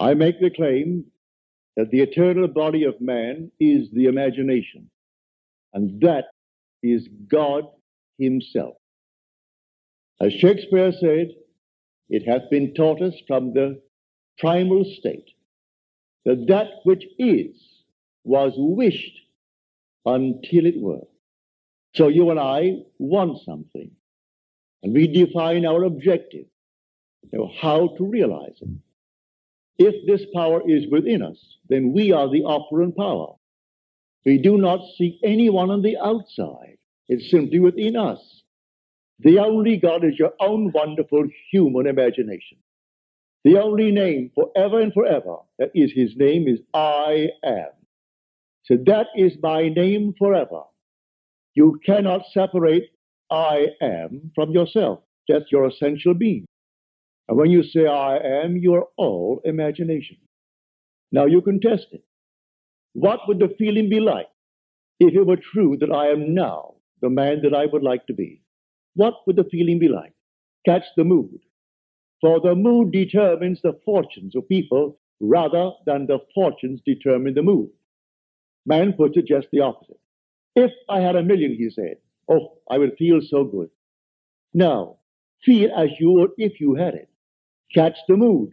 I make the claim that the eternal body of man is the imagination, and that is God Himself. As Shakespeare said, it hath been taught us from the primal state that that which is was wished until it were. So you and I want something, and we define our objective, you know, how to realize it. If this power is within us, then we are the operant power. We do not seek anyone on the outside. It's simply within us. The only God is your own wonderful human imagination. The only name forever and forever that is his name is I am. So that is my name forever. You cannot separate I am from yourself. That's your essential being. And when you say I am, you are all imagination. Now you can test it. What would the feeling be like if it were true that I am now the man that I would like to be? What would the feeling be like? Catch the mood. For the mood determines the fortunes of people rather than the fortunes determine the mood. Man puts it just the opposite. If I had a million, he said, oh, I would feel so good. Now, feel as you would if you had it. Catch the mood,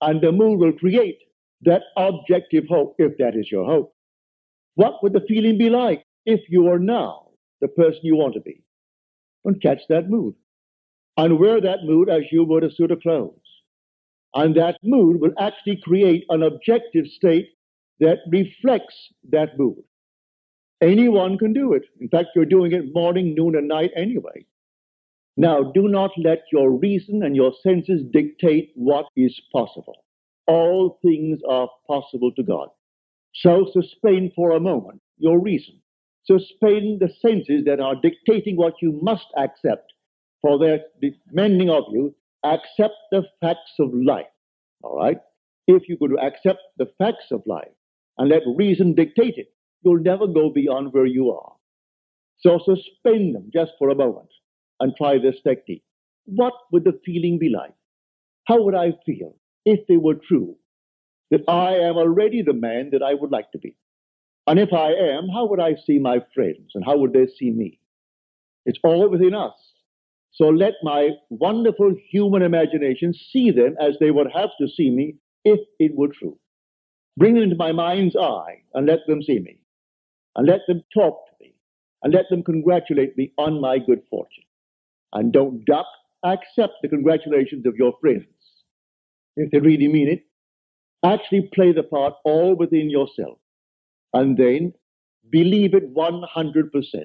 and the mood will create that objective hope, if that is your hope. What would the feeling be like if you are now the person you want to be? And catch that mood and wear that mood as you would a suit of clothes. And that mood will actually create an objective state that reflects that mood. Anyone can do it. In fact, you're doing it morning, noon, and night anyway. Now, do not let your reason and your senses dictate what is possible. All things are possible to God. So suspend for a moment your reason. Suspend the senses that are dictating what you must accept for their demanding of you, accept the facts of life. All right? If you could accept the facts of life and let reason dictate it, you'll never go beyond where you are. So suspend them just for a moment and try this technique. What would the feeling be like? How would I feel if they were true that I am already the man that I would like to be? And if I am, how would I see my friends and how would they see me? It's all within us. So let my wonderful human imagination see them as they would have to see me if it were true. Bring them into my mind's eye and let them see me. And let them talk to me. And let them congratulate me on my good fortune. And don't duck, accept the congratulations of your friends. If they really mean it, actually play the part all within yourself. And then believe it 100%.